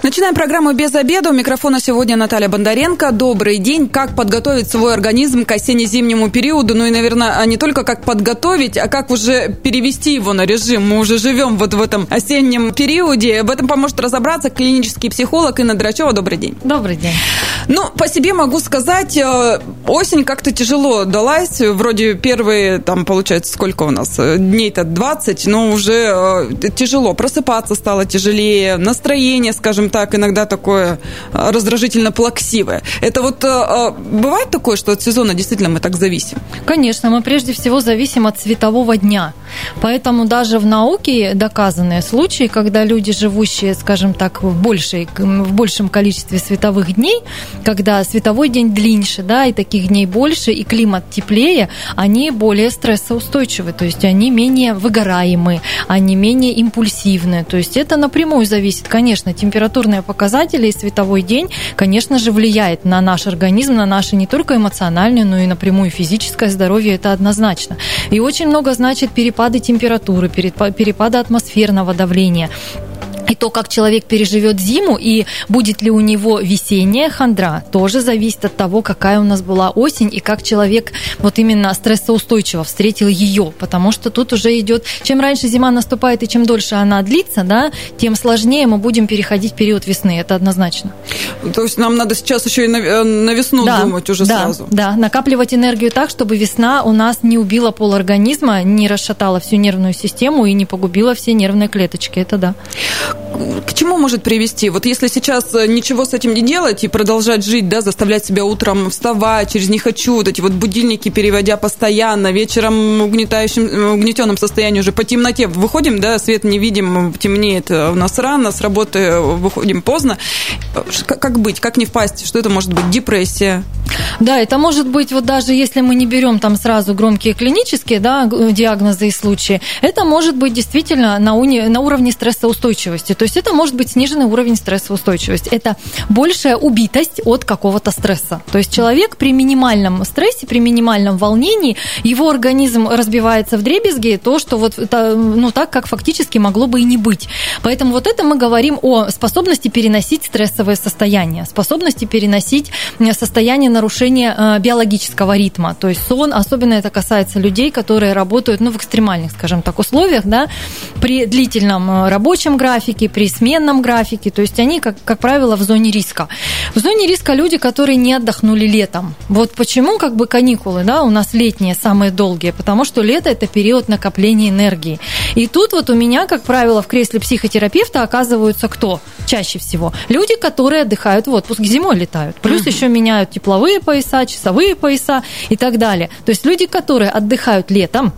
Начинаем программу «Без обеда». У микрофона сегодня Наталья Бондаренко. Добрый день. Как подготовить свой организм к осенне-зимнему периоду? Ну и, наверное, не только как подготовить, а как уже перевести его на режим. Мы уже живем вот в этом осеннем периоде. В этом поможет разобраться клинический психолог Инна Драчева. Добрый день. Добрый день. Ну, по себе могу сказать, э, осень как-то тяжело далась. Вроде первые, там, получается, сколько у нас? Дней-то 20, но уже э, тяжело. Просыпаться стало тяжелее. Настроение, скажем так, иногда такое а, раздражительно-плаксивое. Это вот а, а, бывает такое, что от сезона действительно мы так зависим? Конечно, мы прежде всего зависим от светового дня. Поэтому даже в науке доказанные случаи, когда люди, живущие, скажем так, в, большей, в большем количестве световых дней, когда световой день длиннее, да, и таких дней больше, и климат теплее, они более стрессоустойчивы, то есть они менее выгораемы, они менее импульсивны. То есть это напрямую зависит, конечно, температура температурные показатели и световой день, конечно же, влияет на наш организм, на наше не только эмоциональное, но и напрямую физическое здоровье, это однозначно. И очень много значит перепады температуры, перепады атмосферного давления и то, как человек переживет зиму и будет ли у него весенняя хандра, тоже зависит от того, какая у нас была осень и как человек вот именно стрессоустойчиво встретил ее. Потому что тут уже идет, чем раньше зима наступает и чем дольше она длится, да, тем сложнее мы будем переходить в период весны. Это однозначно. То есть нам надо сейчас еще и на, э, на весну да, думать уже да, сразу. Да, накапливать энергию так, чтобы весна у нас не убила пол организма, не расшатала всю нервную систему и не погубила все нервные клеточки. Это да к чему может привести? Вот если сейчас э, ничего с этим не делать и продолжать жить, да, заставлять себя утром вставать, через «не хочу», вот эти вот будильники переводя постоянно, вечером в угнетающем, э, угнетенном состоянии уже по темноте выходим, да, свет не видим, темнеет у нас рано, с работы выходим поздно. Как быть, как не впасть? Что это может быть? Депрессия? Да, это может быть, вот даже если мы не берем там сразу громкие клинические да, диагнозы и случаи, это может быть действительно на, уни, на уровне стрессоустойчивости. То есть это может быть сниженный уровень стрессоустойчивости. Это большая убитость от какого-то стресса. То есть человек при минимальном стрессе, при минимальном волнении, его организм разбивается в дребезги, то, что вот это, ну, так, как фактически могло бы и не быть. Поэтому вот это мы говорим о способности переносить стрессовое состояние, способности переносить состояние нарушения э, биологического ритма. То есть сон, особенно это касается людей, которые работают ну, в экстремальных, скажем так, условиях, да, при длительном э, рабочем графике, при сменном графике. То есть они, как, как правило, в зоне риска. В зоне риска люди, которые не отдохнули летом. Вот почему как бы каникулы да, у нас летние самые долгие? Потому что лето – это период накопления энергии. И тут вот у меня, как правило, в кресле психотерапевта оказываются кто? Чаще всего. Люди, которые отдыхают в отпуск, зимой летают. Плюс uh-huh. еще меняют тепловые пояса, часовые пояса и так далее. То есть люди, которые отдыхают летом,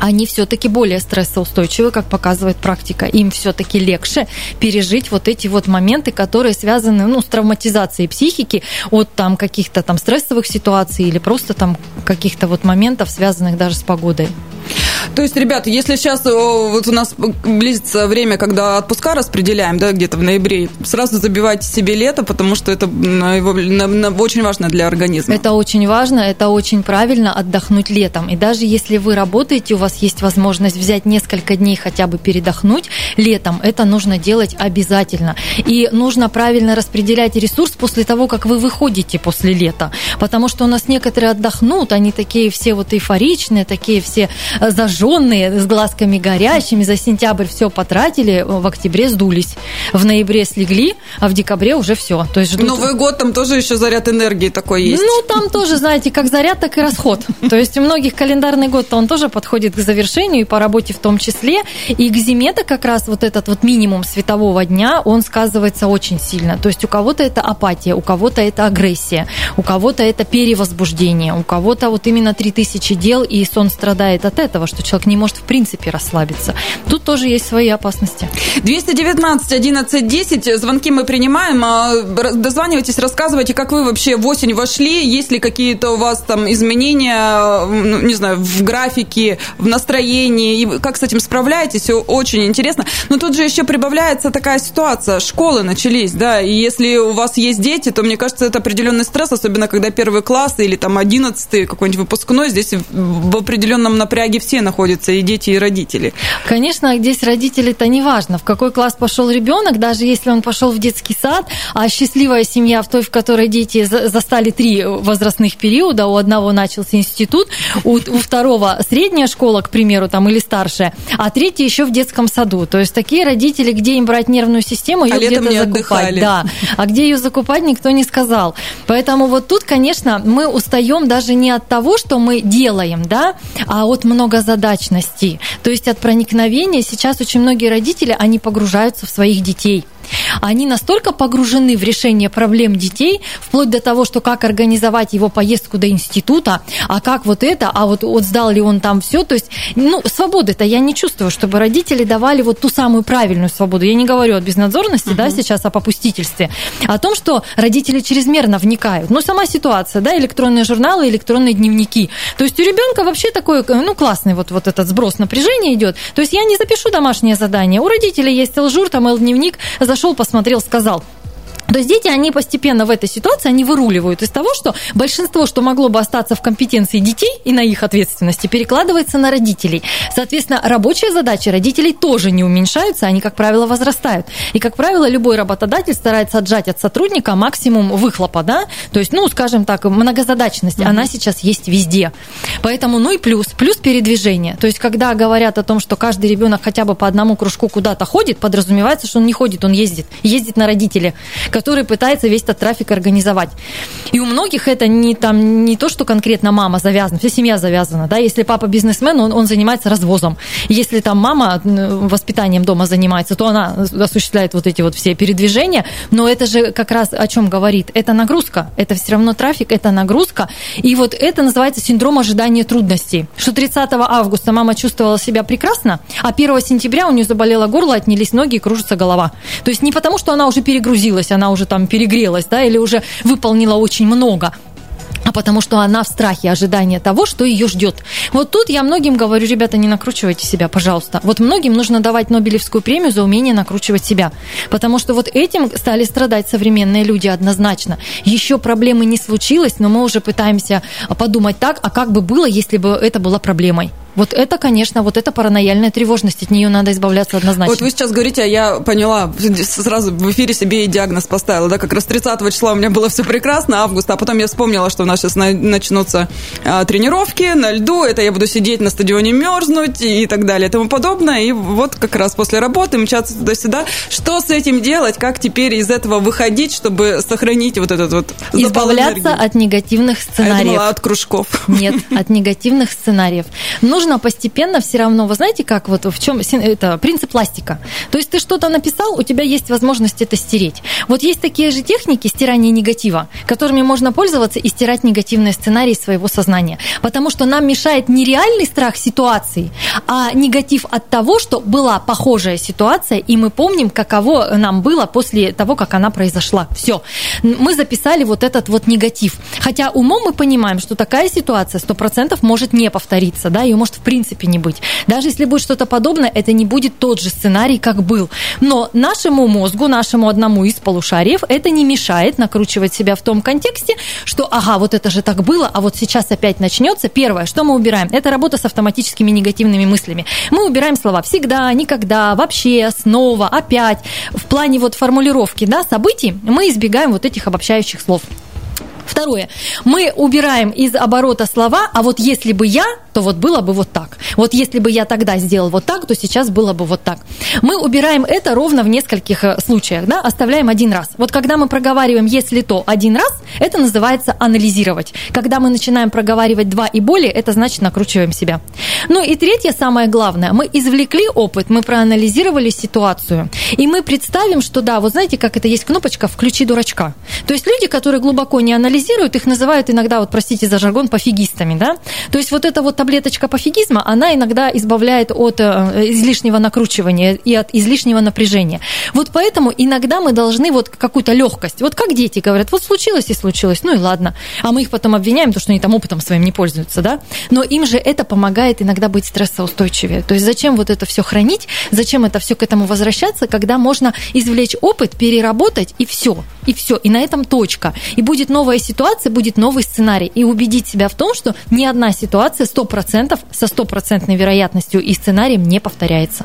они все-таки более стрессоустойчивы, как показывает практика. Им все-таки легче пережить вот эти вот моменты, которые связаны ну, с травматизацией психики от там каких-то там стрессовых ситуаций или просто там каких-то вот моментов, связанных даже с погодой. То есть, ребята, если сейчас вот у нас близится время, когда отпуска распределяем, да, где-то в ноябре, сразу забивайте себе лето, потому что это очень важно для организма. Это очень важно, это очень правильно отдохнуть летом. И даже если вы работаете, у вас есть возможность взять несколько дней хотя бы передохнуть летом, это нужно делать обязательно. И нужно правильно распределять ресурс после того, как вы выходите после лета. Потому что у нас некоторые отдохнут, они такие все вот эйфоричные, такие все зажженные, с глазками горящими, за сентябрь все потратили, в октябре сдулись, в ноябре слегли, а в декабре уже все. То есть ждут... Новый год, там тоже еще заряд энергии такой есть. Ну, там тоже, знаете, как заряд, так и расход. То есть у многих календарный год-то он тоже подходит к завершению, и по работе в том числе. И к зиме-то как раз вот этот вот минимум светового дня, он сказывается очень сильно. То есть у кого-то это апатия, у кого-то это агрессия, у кого-то это перевозбуждение, у кого-то вот именно 3000 дел, и сон страдает от этого, что человек человек не может в принципе расслабиться. Тут тоже есть свои опасности. 219 11 10. Звонки мы принимаем. А, дозванивайтесь, рассказывайте, как вы вообще в осень вошли, есть ли какие-то у вас там изменения, ну, не знаю, в графике, в настроении, и как с этим справляетесь, очень интересно. Но тут же еще прибавляется такая ситуация, школы начались, да, и если у вас есть дети, то, мне кажется, это определенный стресс, особенно когда первый класс или там одиннадцатый какой-нибудь выпускной, здесь в определенном напряге все находятся, и дети, и родители. Конечно, здесь родители-то не важно, в какой класс пошел ребенок, даже если он пошел в детский сад, а счастливая семья в той, в которой дети застали три возрастных периода, у одного начался институт, у, у второго средняя школа, к примеру, там, или старшая, а третий еще в детском саду. То есть такие родители, где им брать нервную систему, ее а где-то закупать. Отдыхали. Да. А где ее закупать, никто не сказал. Поэтому вот тут, конечно, мы устаем даже не от того, что мы делаем, да, а от многозадачности. То есть от проникновения сейчас очень многие родители, они погружаются в своих детей – они настолько погружены в решение проблем детей, вплоть до того, что как организовать его поездку до института, а как вот это, а вот, вот сдал ли он там все. То есть, ну, свободы-то я не чувствую, чтобы родители давали вот ту самую правильную свободу. Я не говорю о безнадзорности, uh-huh. да, сейчас о попустительстве, а о том, что родители чрезмерно вникают. Ну, сама ситуация, да, электронные журналы, электронные дневники. То есть у ребенка вообще такой, ну, классный вот, вот этот сброс напряжения идет. То есть я не запишу домашнее задание. У родителей есть лжур, там, дневник, за зашел, посмотрел, сказал. То есть дети, они постепенно в этой ситуации, они выруливают из того, что большинство, что могло бы остаться в компетенции детей и на их ответственности, перекладывается на родителей. Соответственно, рабочие задачи родителей тоже не уменьшаются, они, как правило, возрастают. И, как правило, любой работодатель старается отжать от сотрудника максимум выхлопа, да, то есть, ну, скажем так, многозадачность, mm-hmm. она сейчас есть везде. Поэтому, ну и плюс, плюс передвижение. То есть, когда говорят о том, что каждый ребенок хотя бы по одному кружку куда-то ходит, подразумевается, что он не ходит, он ездит, ездит на родителей который пытается весь этот трафик организовать. И у многих это не, там, не то, что конкретно мама завязана, вся семья завязана. Да? Если папа бизнесмен, он, он занимается развозом. Если там мама воспитанием дома занимается, то она осуществляет вот эти вот все передвижения. Но это же как раз о чем говорит. Это нагрузка. Это все равно трафик, это нагрузка. И вот это называется синдром ожидания трудностей. Что 30 августа мама чувствовала себя прекрасно, а 1 сентября у нее заболело горло, отнялись ноги и кружится голова. То есть не потому, что она уже перегрузилась, она уже там перегрелась, да, или уже выполнила очень много, потому что она в страхе ожидания того, что ее ждет. Вот тут я многим говорю, ребята, не накручивайте себя, пожалуйста. Вот многим нужно давать Нобелевскую премию за умение накручивать себя, потому что вот этим стали страдать современные люди однозначно. Еще проблемы не случилось, но мы уже пытаемся подумать так, а как бы было, если бы это было проблемой. Вот это, конечно, вот это паранояльная тревожность, от нее надо избавляться однозначно. Вот вы сейчас говорите, а я поняла, сразу в эфире себе и диагноз поставила, да, как раз 30 числа у меня было все прекрасно, августа, а потом я вспомнила, что у нас сейчас начнутся а, тренировки на льду, это я буду сидеть на стадионе мерзнуть и так далее и тому подобное, и вот как раз после работы мчаться туда-сюда. Что с этим делать, как теперь из этого выходить, чтобы сохранить вот этот вот Избавляться от негативных сценариев. А я думала, от кружков. Нет, от негативных сценариев. Нужно постепенно все равно, вы знаете, как вот в чем это принцип пластика. То есть ты что-то написал, у тебя есть возможность это стереть. Вот есть такие же техники стирания негатива, которыми можно пользоваться и стирать негативные сценарии своего сознания. Потому что нам мешает не реальный страх ситуации, а негатив от того, что была похожая ситуация, и мы помним, каково нам было после того, как она произошла. Все. Мы записали вот этот вот негатив. Хотя умом мы понимаем, что такая ситуация 100% может не повториться, да, ее может в принципе не быть. Даже если будет что-то подобное, это не будет тот же сценарий, как был. Но нашему мозгу, нашему одному из полушариев, это не мешает накручивать себя в том контексте, что, ага, вот это же так было, а вот сейчас опять начнется. Первое, что мы убираем, это работа с автоматическими негативными мыслями. Мы убираем слова всегда, никогда, вообще, снова, опять. В плане вот формулировки да, событий мы избегаем вот этих обобщающих слов. Второе. Мы убираем из оборота слова, а вот если бы я, то вот было бы вот так. Вот если бы я тогда сделал вот так, то сейчас было бы вот так. Мы убираем это ровно в нескольких э, случаях, да, оставляем один раз. Вот когда мы проговариваем «если то» один раз, это называется анализировать. Когда мы начинаем проговаривать два и более, это значит накручиваем себя. Ну и третье, самое главное, мы извлекли опыт, мы проанализировали ситуацию, и мы представим, что да, вот знаете, как это есть кнопочка «включи дурачка». То есть люди, которые глубоко не анализируют, их называют иногда, вот простите за жаргон, пофигистами, да. То есть вот это вот таблеточка пофигизма, она иногда избавляет от э, излишнего накручивания и от излишнего напряжения. Вот поэтому иногда мы должны вот какую-то легкость. Вот как дети говорят, вот случилось и случилось, ну и ладно. А мы их потом обвиняем, то, что они там опытом своим не пользуются, да? Но им же это помогает иногда быть стрессоустойчивее. То есть зачем вот это все хранить, зачем это все к этому возвращаться, когда можно извлечь опыт, переработать и все, и все, и на этом точка. И будет новая ситуация, будет новый сценарий. И убедить себя в том, что ни одна ситуация 100% со стопроцентной вероятностью и сценарием не повторяется.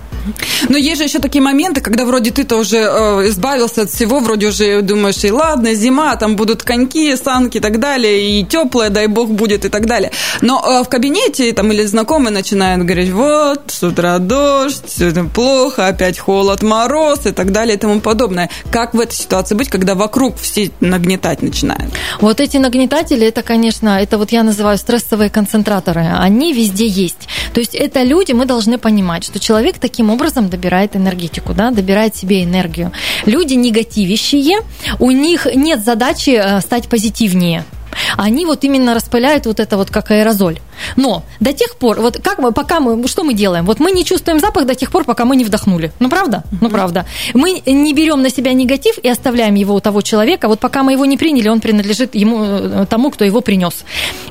Но есть же еще такие моменты, когда вроде ты-то уже э, избавился от всего, вроде уже думаешь, и ладно, зима, там будут коньки, санки и так далее, и теплое, дай бог, будет и так далее. Но э, в кабинете там или знакомые начинают говорить, вот, с утра дождь, все плохо, опять холод, мороз и так далее и тому подобное. Как в этой ситуации быть, когда вокруг все нагнетать начинают? Вот эти нагнетатели, это, конечно, это вот я называю стрессовые концентраторы, они везде есть. То есть это люди, мы должны понимать, что человек таким образом добирает энергетику, да, добирает себе энергию. Люди негативящие, у них нет задачи э, стать позитивнее они вот именно распыляют вот это вот как аэрозоль. Но до тех пор, вот как мы, пока мы, что мы делаем? Вот мы не чувствуем запах до тех пор, пока мы не вдохнули. Ну, правда? Ну, правда. Мы не берем на себя негатив и оставляем его у того человека. Вот пока мы его не приняли, он принадлежит ему, э, тому, кто его принес.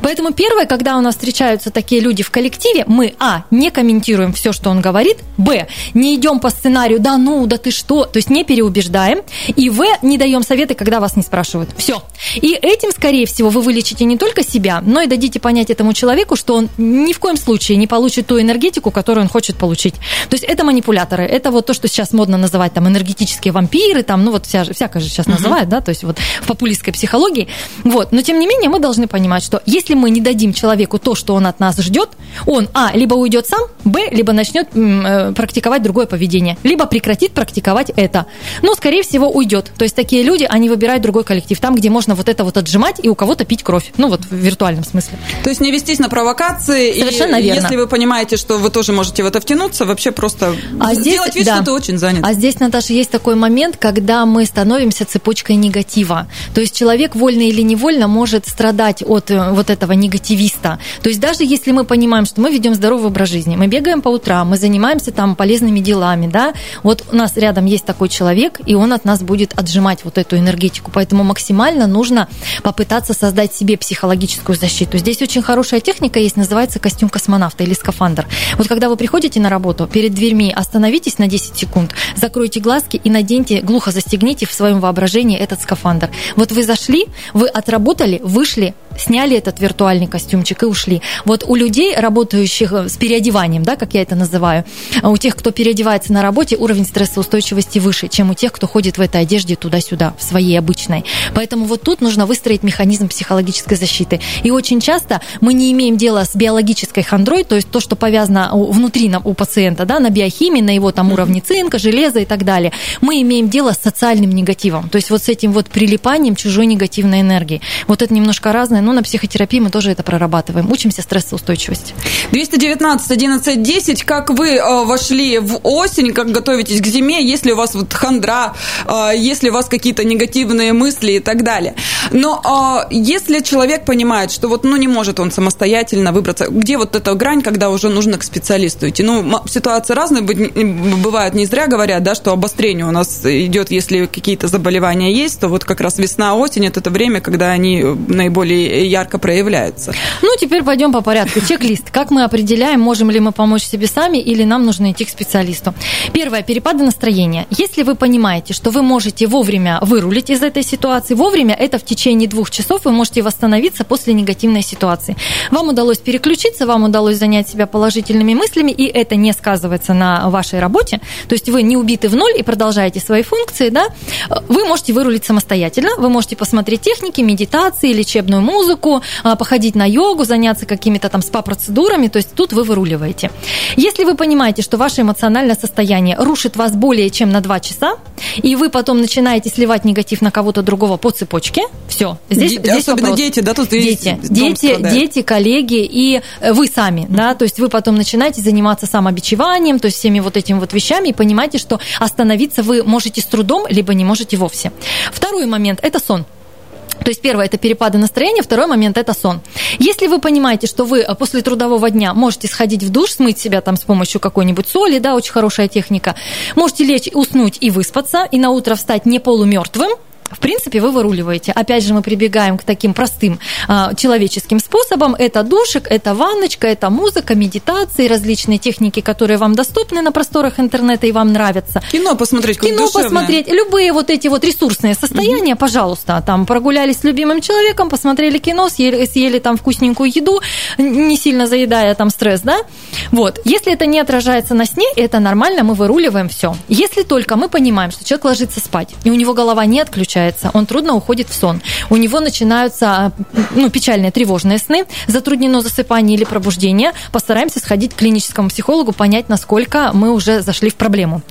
Поэтому первое, когда у нас встречаются такие люди в коллективе, мы, а, не комментируем все, что он говорит, б, не идем по сценарию, да ну, да ты что, то есть не переубеждаем, и в, не даем советы, когда вас не спрашивают. Все. И этим, скорее всего, вы вылечите не только себя, но и дадите понять этому человеку, что он ни в коем случае не получит ту энергетику, которую он хочет получить. То есть это манипуляторы, это вот то, что сейчас модно называть там энергетические вампиры, там, ну вот вся, всякое же сейчас uh-huh. называют, да, то есть вот в популистской психологии. Вот. Но тем не менее мы должны понимать, что если мы не дадим человеку то, что он от нас ждет, он, а, либо уйдет сам, б, либо начнет э, практиковать другое поведение, либо прекратит практиковать это. Но, скорее всего, уйдет. То есть такие люди, они выбирают другой коллектив, там, где можно вот это вот отжимать и у кого-то пить кровь. Ну, вот в виртуальном смысле. То есть не вестись на провокации. Совершенно и верно. если вы понимаете, что вы тоже можете в это втянуться, вообще просто а здесь, вид, да. что ты очень занят. А здесь, Наташа, есть такой момент, когда мы становимся цепочкой негатива. То есть человек вольно или невольно может страдать от э, вот этого негативиста. То есть даже если мы понимаем, что мы ведем здоровый образ жизни, мы бегаем по утрам, мы занимаемся там полезными делами, да, вот у нас рядом есть такой человек, и он от нас будет отжимать вот эту энергетику. Поэтому максимально нужно попытаться создать себе психологическую защиту. Здесь очень хорошая техника есть, называется костюм космонавта или скафандр. Вот когда вы приходите на работу, перед дверьми остановитесь на 10 секунд, закройте глазки и наденьте, глухо застегните в своем воображении этот скафандр. Вот вы зашли, вы отработали, вышли, сняли этот виртуальный костюмчик и ушли. Вот у людей, работающих с переодеванием, да, как я это называю, у тех, кто переодевается на работе, уровень стрессоустойчивости выше, чем у тех, кто ходит в этой одежде туда-сюда, в своей обычной. Поэтому вот тут нужно выстроить механизм психологической защиты. И очень часто мы не имеем дела с биологической хандрой, то есть то, что повязано внутри у пациента, да, на биохимии, на его там уровне цинка, железа и так далее. Мы имеем дело с социальным негативом, то есть вот с этим вот прилипанием чужой негативной энергии. Вот это немножко разное, но на психотерапии мы тоже это прорабатываем. Учимся стрессоустойчивости. 219 11 10. Как вы э, вошли в осень, как готовитесь к зиме, если у вас вот хандра, э, если у вас какие-то негативные мысли и так далее. Но э, если человек понимает, что вот ну не может он самостоятельно выбраться, где вот эта грань, когда уже нужно к специалисту идти? Ну, ситуации разные бывают, не зря говорят, да, что обострение у нас идет, если какие-то заболевания есть, то вот как раз весна-осень – это то время, когда они наиболее ярко проявляются. Ну, теперь пойдем по порядку. Чек-лист. Как мы определяем, можем ли мы помочь себе сами или нам нужно идти к специалисту? Первое. Перепады настроения. Если вы понимаете, что вы можете вовремя вырулить из этой ситуации, вовремя это в течение двух часов вы можете восстановиться после негативной ситуации. Вам удалось переключиться, вам удалось занять себя положительными мыслями, и это не сказывается на вашей работе. То есть вы не убиты в ноль и продолжаете свои функции, да? Вы можете вырулить самостоятельно, вы можете посмотреть техники, медитации, лечебную музыку, а, походить на йогу, заняться какими-то там спа-процедурами, то есть тут вы выруливаете. Если вы понимаете, что ваше эмоциональное состояние рушит вас более чем на 2 часа, и вы потом начинаете сливать негатив на кого-то другого по цепочке, все. Здесь, Д- здесь особенно вопрос. дети, да, тут дети, дети, дети, коллеги и э, вы сами, да, то есть вы потом начинаете заниматься самобичеванием, то есть всеми вот этими вот вещами и понимаете, что остановиться вы можете с трудом, либо не можете вовсе. Второй момент – это сон. То есть первое – это перепады настроения, второй момент – это сон. Если вы понимаете, что вы э, после трудового дня можете сходить в душ, смыть себя там с помощью какой-нибудь соли, да, очень хорошая техника, можете лечь, уснуть и выспаться, и на утро встать не полумертвым, в принципе, вы выруливаете. Опять же, мы прибегаем к таким простым а, человеческим способам. Это душик, это ванночка, это музыка, медитации, различные техники, которые вам доступны на просторах интернета и вам нравятся. Кино посмотреть, Кино душевное. посмотреть, любые вот эти вот ресурсные состояния, угу. пожалуйста, там прогулялись с любимым человеком, посмотрели кино, съели, съели там вкусненькую еду, не сильно заедая там стресс, да? Вот. Если это не отражается на сне, это нормально, мы выруливаем все. Если только мы понимаем, что человек ложится спать, и у него голова не отключается, получается, он трудно уходит в сон. У него начинаются ну, печальные, тревожные сны, затруднено засыпание или пробуждение. Постараемся сходить к клиническому психологу, понять, насколько мы уже зашли в проблему.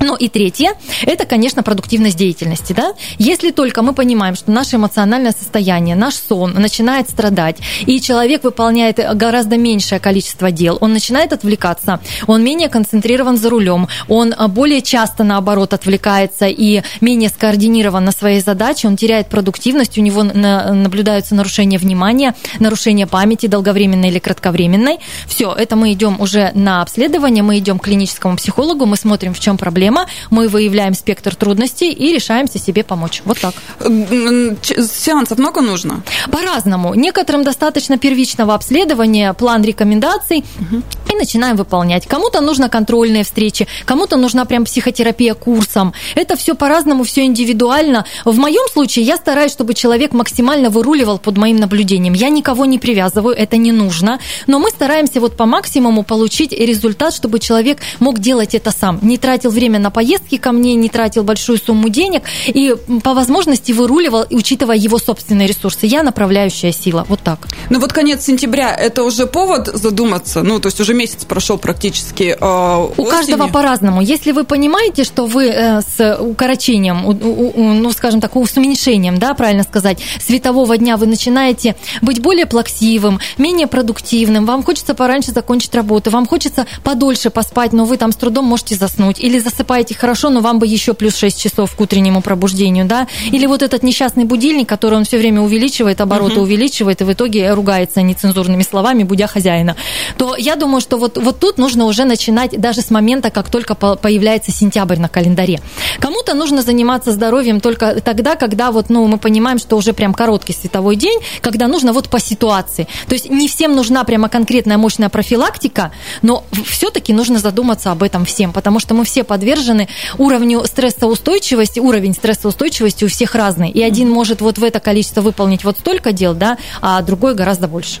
Ну и третье, это, конечно, продуктивность деятельности. Да? Если только мы понимаем, что наше эмоциональное состояние, наш сон начинает страдать, и человек выполняет гораздо меньшее количество дел, он начинает отвлекаться, он менее концентрирован за рулем, он более часто, наоборот, отвлекается и менее скоординирован на своей задаче, он теряет продуктивность, у него наблюдаются нарушения внимания, нарушения памяти долговременной или кратковременной. Все, это мы идем уже на обследование, мы идем к клиническому психологу, мы смотрим, в чем проблема проблема, мы выявляем спектр трудностей и решаемся себе помочь. Вот так. Сеансов много нужно? По-разному. Некоторым достаточно первичного обследования, план рекомендаций, угу. И начинаем выполнять. Кому-то нужно контрольные встречи, кому-то нужна прям психотерапия курсом. Это все по-разному, все индивидуально. В моем случае я стараюсь, чтобы человек максимально выруливал под моим наблюдением. Я никого не привязываю, это не нужно. Но мы стараемся вот по максимуму получить результат, чтобы человек мог делать это сам, не тратил время на поездки ко мне, не тратил большую сумму денег и по возможности выруливал, учитывая его собственные ресурсы. Я направляющая сила. Вот так. Ну вот конец сентября – это уже повод задуматься? Ну, то есть уже месяц прошел практически э, У каждого по-разному. Если вы понимаете, что вы э, с укорочением, у, у, ну, скажем так, с уменьшением, да, правильно сказать, светового дня вы начинаете быть более плаксивым, менее продуктивным, вам хочется пораньше закончить работу, вам хочется подольше поспать, но вы там с трудом можете заснуть, или засыпаете хорошо, но вам бы еще плюс 6 часов к утреннему пробуждению, да? Или вот этот несчастный будильник, который он все время увеличивает, обороты угу. увеличивает, и в итоге ругается нецензурными словами, будя хозяина. То я думаю, что вот, вот тут нужно уже начинать даже с момента, как только появляется сентябрь на календаре. Кому-то нужно заниматься здоровьем только тогда, когда вот, ну, мы понимаем, что уже прям короткий световой день, когда нужно вот по ситуации. То есть не всем нужна прямо конкретная мощная профилактика, но все-таки нужно задуматься об этом всем, потому что мы все подвержены уровню стрессоустойчивости, уровень стрессоустойчивости у всех разный. И один может вот в это количество выполнить вот столько дел, да, а другой гораздо больше.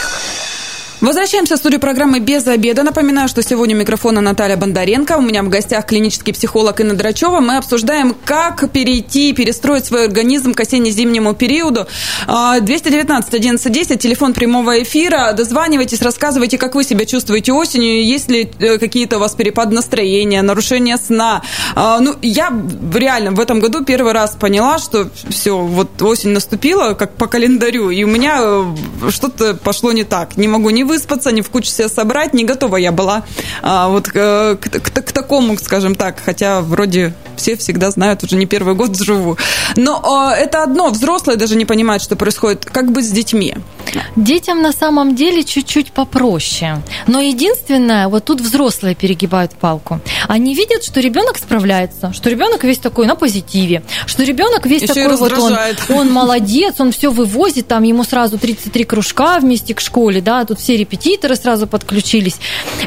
Возвращаемся в студию программы «Без обеда». Напоминаю, что сегодня у микрофона Наталья Бондаренко. У меня в гостях клинический психолог Инна Драчева. Мы обсуждаем, как перейти, перестроить свой организм к осенне-зимнему периоду. 219 11 телефон прямого эфира. Дозванивайтесь, рассказывайте, как вы себя чувствуете осенью, есть ли э, какие-то у вас перепады настроения, нарушения сна. А, ну, я реально в этом году первый раз поняла, что все, вот осень наступила, как по календарю, и у меня э, что-то пошло не так. Не могу не выспаться, ни в кучу себя собрать, не готова я была а, вот к, к, к, к такому, скажем так, хотя вроде все всегда знают, уже не первый год живу. Но а, это одно, взрослые даже не понимают, что происходит. Как быть с детьми? Детям на самом деле чуть-чуть попроще. Но единственное, вот тут взрослые перегибают палку. Они видят, что ребенок справляется, что ребенок весь такой на позитиве, что ребенок весь Еще такой вот он, он молодец, он все вывозит, там ему сразу 33 кружка вместе к школе, да, тут все репетиторы сразу подключились.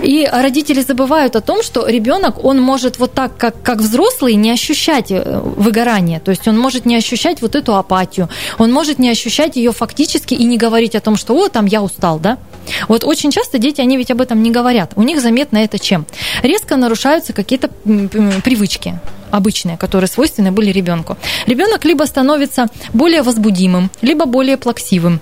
И родители забывают о том, что ребенок, он может вот так, как, как взрослый, не ощущать э, выгорание. То есть он может не ощущать вот эту апатию, он может не ощущать ее фактически и не говорить о том, что «О, там я устал», да? Вот очень часто дети, они ведь об этом не говорят. У них заметно это чем? Резко нарушаются какие-то привычки обычные, которые свойственны были ребенку. Ребенок либо становится более возбудимым, либо более плаксивым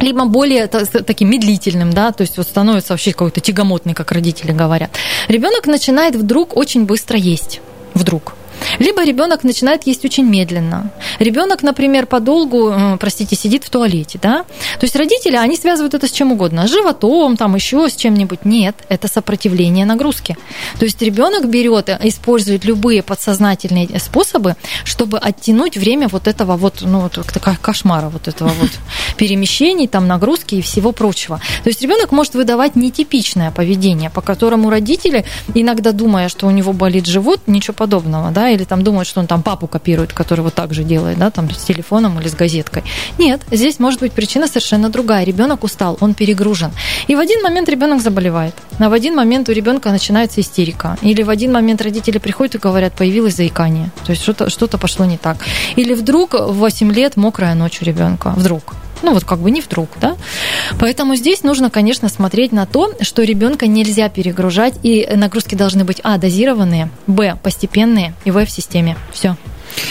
либо более таким медлительным, да, то есть вот становится вообще какой-то тягомотный, как родители говорят. Ребенок начинает вдруг очень быстро есть. Вдруг. Либо ребенок начинает есть очень медленно. Ребенок, например, подолгу, э, простите, сидит в туалете, да? То есть родители, они связывают это с чем угодно, с животом, там еще с чем-нибудь. Нет, это сопротивление нагрузки. То есть ребенок берет, использует любые подсознательные способы, чтобы оттянуть время вот этого вот, ну, вот такая кошмара вот этого вот перемещений, там, нагрузки и всего прочего. То есть ребенок может выдавать нетипичное поведение, по которому родители, иногда думая, что у него болит живот, ничего подобного, да, или там думают, что он там папу копирует, который вот так же делает, да, там с телефоном или с газеткой. Нет, здесь может быть причина совершенно другая. Ребенок устал, он перегружен. И в один момент ребенок заболевает. А в один момент у ребенка начинается истерика. Или в один момент родители приходят и говорят, появилось заикание. То есть что-то что пошло не так. Или вдруг в 8 лет мокрая ночь у ребенка. Вдруг. Ну вот как бы не вдруг, да. Поэтому здесь нужно, конечно, смотреть на то, что ребенка нельзя перегружать, и нагрузки должны быть а дозированные, б постепенные и в в системе. Все.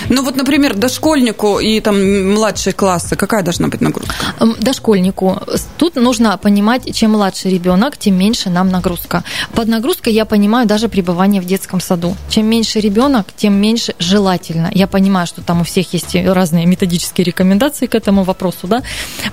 Ну вот, например, дошкольнику и там младшие классы, какая должна быть нагрузка? Дошкольнику. Тут нужно понимать, чем младше ребенок, тем меньше нам нагрузка. Под нагрузкой я понимаю даже пребывание в детском саду. Чем меньше ребенок, тем меньше желательно. Я понимаю, что там у всех есть разные методические рекомендации к этому вопросу, да,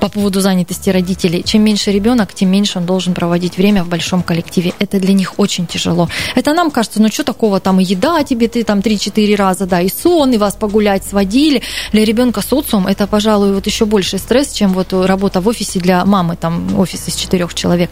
по поводу занятости родителей. Чем меньше ребенок, тем меньше он должен проводить время в большом коллективе. Это для них очень тяжело. Это нам кажется, ну что такого, там и еда тебе, ты там 3-4 раза, да, и сон, и вас погулять сводили. Для ребенка социум это, пожалуй, вот еще больше стресс, чем вот работа в офисе для мамы, там офис из четырех человек.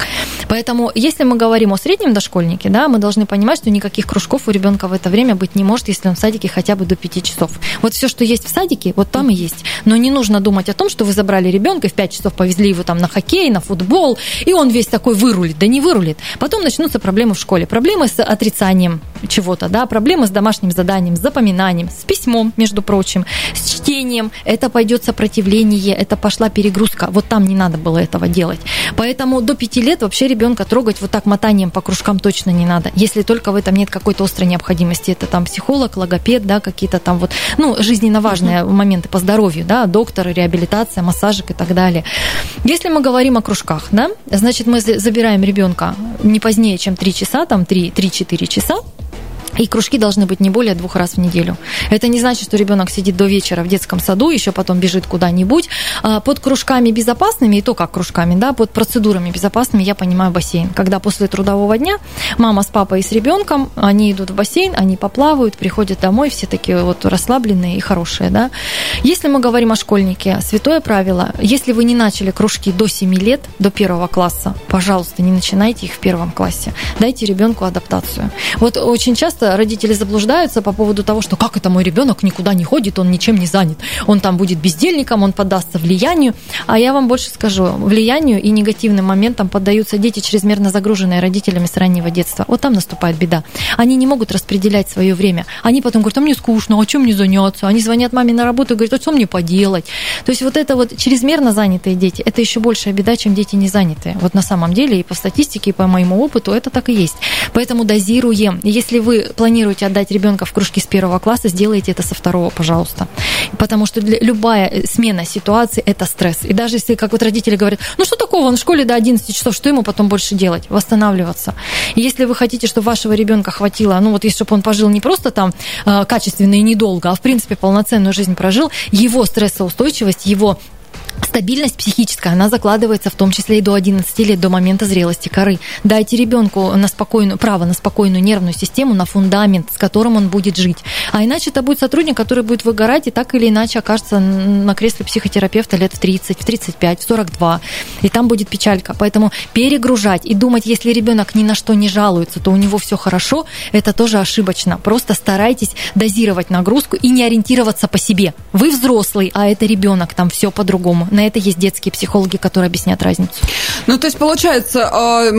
Поэтому, если мы говорим о среднем дошкольнике, да, мы должны понимать, что никаких кружков у ребенка в это время быть не может, если он в садике хотя бы до 5 часов. Вот все, что есть в садике, вот там и есть. Но не нужно думать о том, что вы забрали ребенка в 5 часов повезли его там на хоккей, на футбол, и он весь такой вырулит. Да не вырулит. Потом начнутся проблемы в школе. Проблемы с отрицанием чего-то, да, проблемы с домашним заданием, с запоминанием, с письмом, между прочим, с чтением. Это пойдет сопротивление, это пошла перегрузка. Вот там не надо было этого делать. Поэтому до пяти лет вообще ребенка трогать вот так мотанием по кружкам точно не надо. Если только в этом нет какой-то острой необходимости. Это там психолог, логопед, да, какие-то там вот, ну, жизненно важные mm-hmm. моменты по здоровью, да, доктор, реабилитация, массажик и так далее. Если мы говорим о кружках, да, значит, мы забираем ребенка не позднее, чем 3 часа, там 3-4 часа, и кружки должны быть не более двух раз в неделю. Это не значит, что ребенок сидит до вечера в детском саду, еще потом бежит куда-нибудь. А, под кружками безопасными, и то как кружками, да, под процедурами безопасными я понимаю бассейн. Когда после трудового дня мама с папой и с ребенком, они идут в бассейн, они поплавают, приходят домой, все такие вот расслабленные и хорошие, да. Если мы говорим о школьнике, святое правило, если вы не начали кружки до 7 лет, до первого класса, пожалуйста, не начинайте их в первом классе. Дайте ребенку адаптацию. Вот очень часто часто родители заблуждаются по поводу того, что как это мой ребенок никуда не ходит, он ничем не занят. Он там будет бездельником, он поддастся влиянию. А я вам больше скажу, влиянию и негативным моментам поддаются дети, чрезмерно загруженные родителями с раннего детства. Вот там наступает беда. Они не могут распределять свое время. Они потом говорят, а мне скучно, а чем мне заняться? Они звонят маме на работу и говорят, а что мне поделать? То есть вот это вот чрезмерно занятые дети, это еще большая беда, чем дети не занятые. Вот на самом деле и по статистике, и по моему опыту это так и есть. Поэтому дозируем. Если вы планируете отдать ребенка в кружки с первого класса, сделайте это со второго, пожалуйста. Потому что для, любая э, смена ситуации – это стресс. И даже если, как вот родители говорят, ну что такого, он в школе до 11 часов, что ему потом больше делать? Восстанавливаться. И если вы хотите, чтобы вашего ребенка хватило, ну вот если чтобы он пожил не просто там э, качественно и недолго, а в принципе полноценную жизнь прожил, его стрессоустойчивость, его Стабильность психическая, она закладывается в том числе и до 11 лет, до момента зрелости коры. Дайте ребенку на спокойную, право на спокойную нервную систему, на фундамент, с которым он будет жить. А иначе это будет сотрудник, который будет выгорать и так или иначе окажется на кресле психотерапевта лет в 30, в 35, в 42. И там будет печалька. Поэтому перегружать и думать, если ребенок ни на что не жалуется, то у него все хорошо, это тоже ошибочно. Просто старайтесь дозировать нагрузку и не ориентироваться по себе. Вы взрослый, а это ребенок, там все по-другому. На это есть детские психологи, которые объяснят разницу. Ну, то есть, получается, а,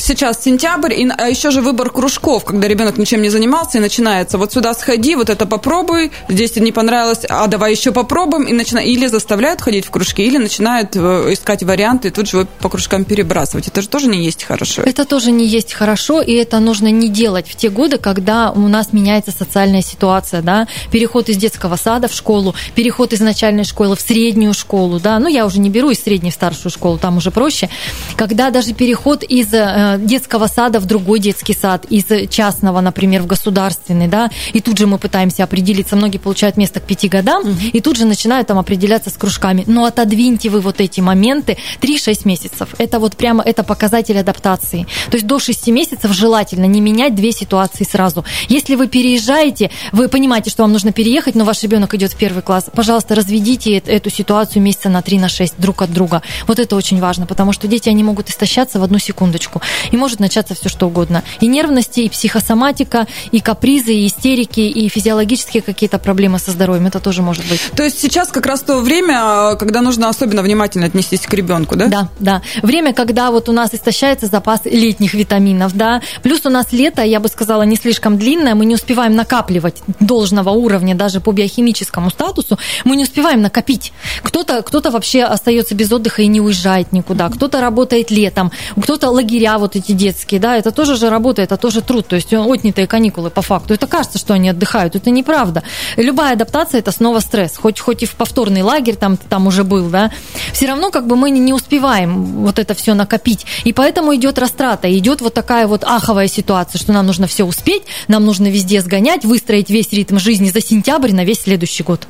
сейчас сентябрь, а еще же выбор кружков, когда ребенок ничем не занимался, и начинается, вот сюда сходи, вот это попробуй, здесь не понравилось, а давай еще попробуем, и начинают, или заставляют ходить в кружки, или начинают э, искать варианты, и тут же по кружкам перебрасывать. Это же тоже не есть хорошо. Это тоже не есть хорошо, и это нужно не делать в те годы, когда у нас меняется социальная ситуация, да, переход из детского сада в школу, переход из начальной школы в среднюю школу, да, да, ну я уже не беру из средней в старшую школу, там уже проще, когда даже переход из э, детского сада в другой детский сад, из частного, например, в государственный, да, и тут же мы пытаемся определиться, многие получают место к пяти годам, угу. и тут же начинают там определяться с кружками. Но отодвиньте вы вот эти моменты 3-6 месяцев. Это вот прямо, это показатель адаптации. То есть до 6 месяцев желательно не менять две ситуации сразу. Если вы переезжаете, вы понимаете, что вам нужно переехать, но ваш ребенок идет в первый класс, пожалуйста, разведите эту ситуацию месяца на 3 на 6 друг от друга. Вот это очень важно, потому что дети, они могут истощаться в одну секундочку. И может начаться все что угодно. И нервности, и психосоматика, и капризы, и истерики, и физиологические какие-то проблемы со здоровьем. Это тоже может быть. То есть сейчас как раз то время, когда нужно особенно внимательно отнестись к ребенку, да? Да, да. Время, когда вот у нас истощается запас летних витаминов, да. Плюс у нас лето, я бы сказала, не слишком длинное, мы не успеваем накапливать должного уровня даже по биохимическому статусу, мы не успеваем накопить. Кто-то кто вообще остается без отдыха и не уезжает никуда, кто-то работает летом, кто-то лагеря вот эти детские, да, это тоже же работа, это тоже труд, то есть отнятые каникулы по факту. Это кажется, что они отдыхают, это неправда. Любая адаптация – это снова стресс, хоть, хоть и в повторный лагерь там, там уже был, да, все равно как бы мы не успеваем вот это все накопить, и поэтому идет растрата, идет вот такая вот аховая ситуация, что нам нужно все успеть, нам нужно везде сгонять, выстроить весь ритм жизни за сентябрь на весь следующий год.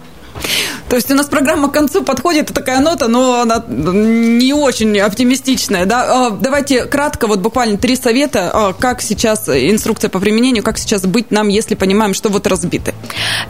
То есть у нас программа к концу подходит, такая нота, но она не очень оптимистичная. Да? А, давайте кратко, вот буквально три совета, а, как сейчас инструкция по применению, как сейчас быть нам, если понимаем, что вот разбиты.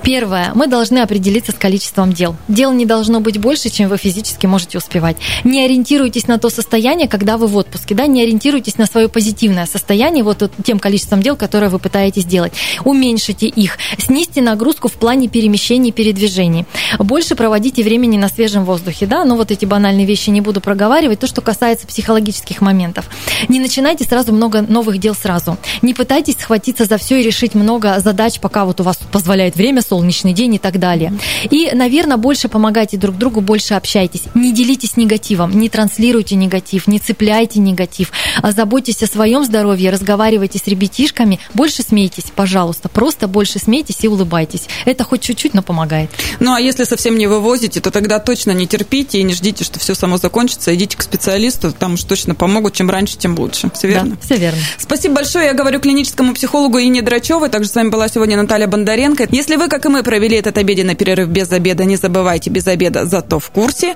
Первое. Мы должны определиться с количеством дел. Дел не должно быть больше, чем вы физически можете успевать. Не ориентируйтесь на то состояние, когда вы в отпуске, да, не ориентируйтесь на свое позитивное состояние вот тем количеством дел, которые вы пытаетесь делать. Уменьшите их, снизьте нагрузку в плане перемещений и передвижений. Больше проводите времени на свежем воздухе, да, ну вот эти банальные вещи не буду проговаривать. То, что касается психологических моментов. Не начинайте сразу много новых дел сразу. Не пытайтесь схватиться за все и решить много задач, пока вот у вас позволяет время, солнечный день и так далее. И, наверное, больше помогайте друг другу, больше общайтесь. Не делитесь негативом, не транслируйте негатив, не цепляйте негатив. А заботьтесь о своем здоровье, разговаривайте с ребятишками, больше смейтесь, пожалуйста, просто больше смейтесь и улыбайтесь. Это хоть чуть-чуть, но помогает. Ну, а если совсем не вывозите, то тогда точно не терпите и не ждите, что все само закончится. Идите к специалисту, там уж точно помогут. Чем раньше, тем лучше. Все верно? Да, все верно. Спасибо большое. Я говорю клиническому психологу Ине Драчевой. Также с вами была сегодня Наталья Бондаренко. Если вы, как и мы, провели этот обеденный перерыв без обеда, не забывайте без обеда, зато в курсе.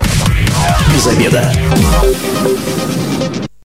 Без обеда.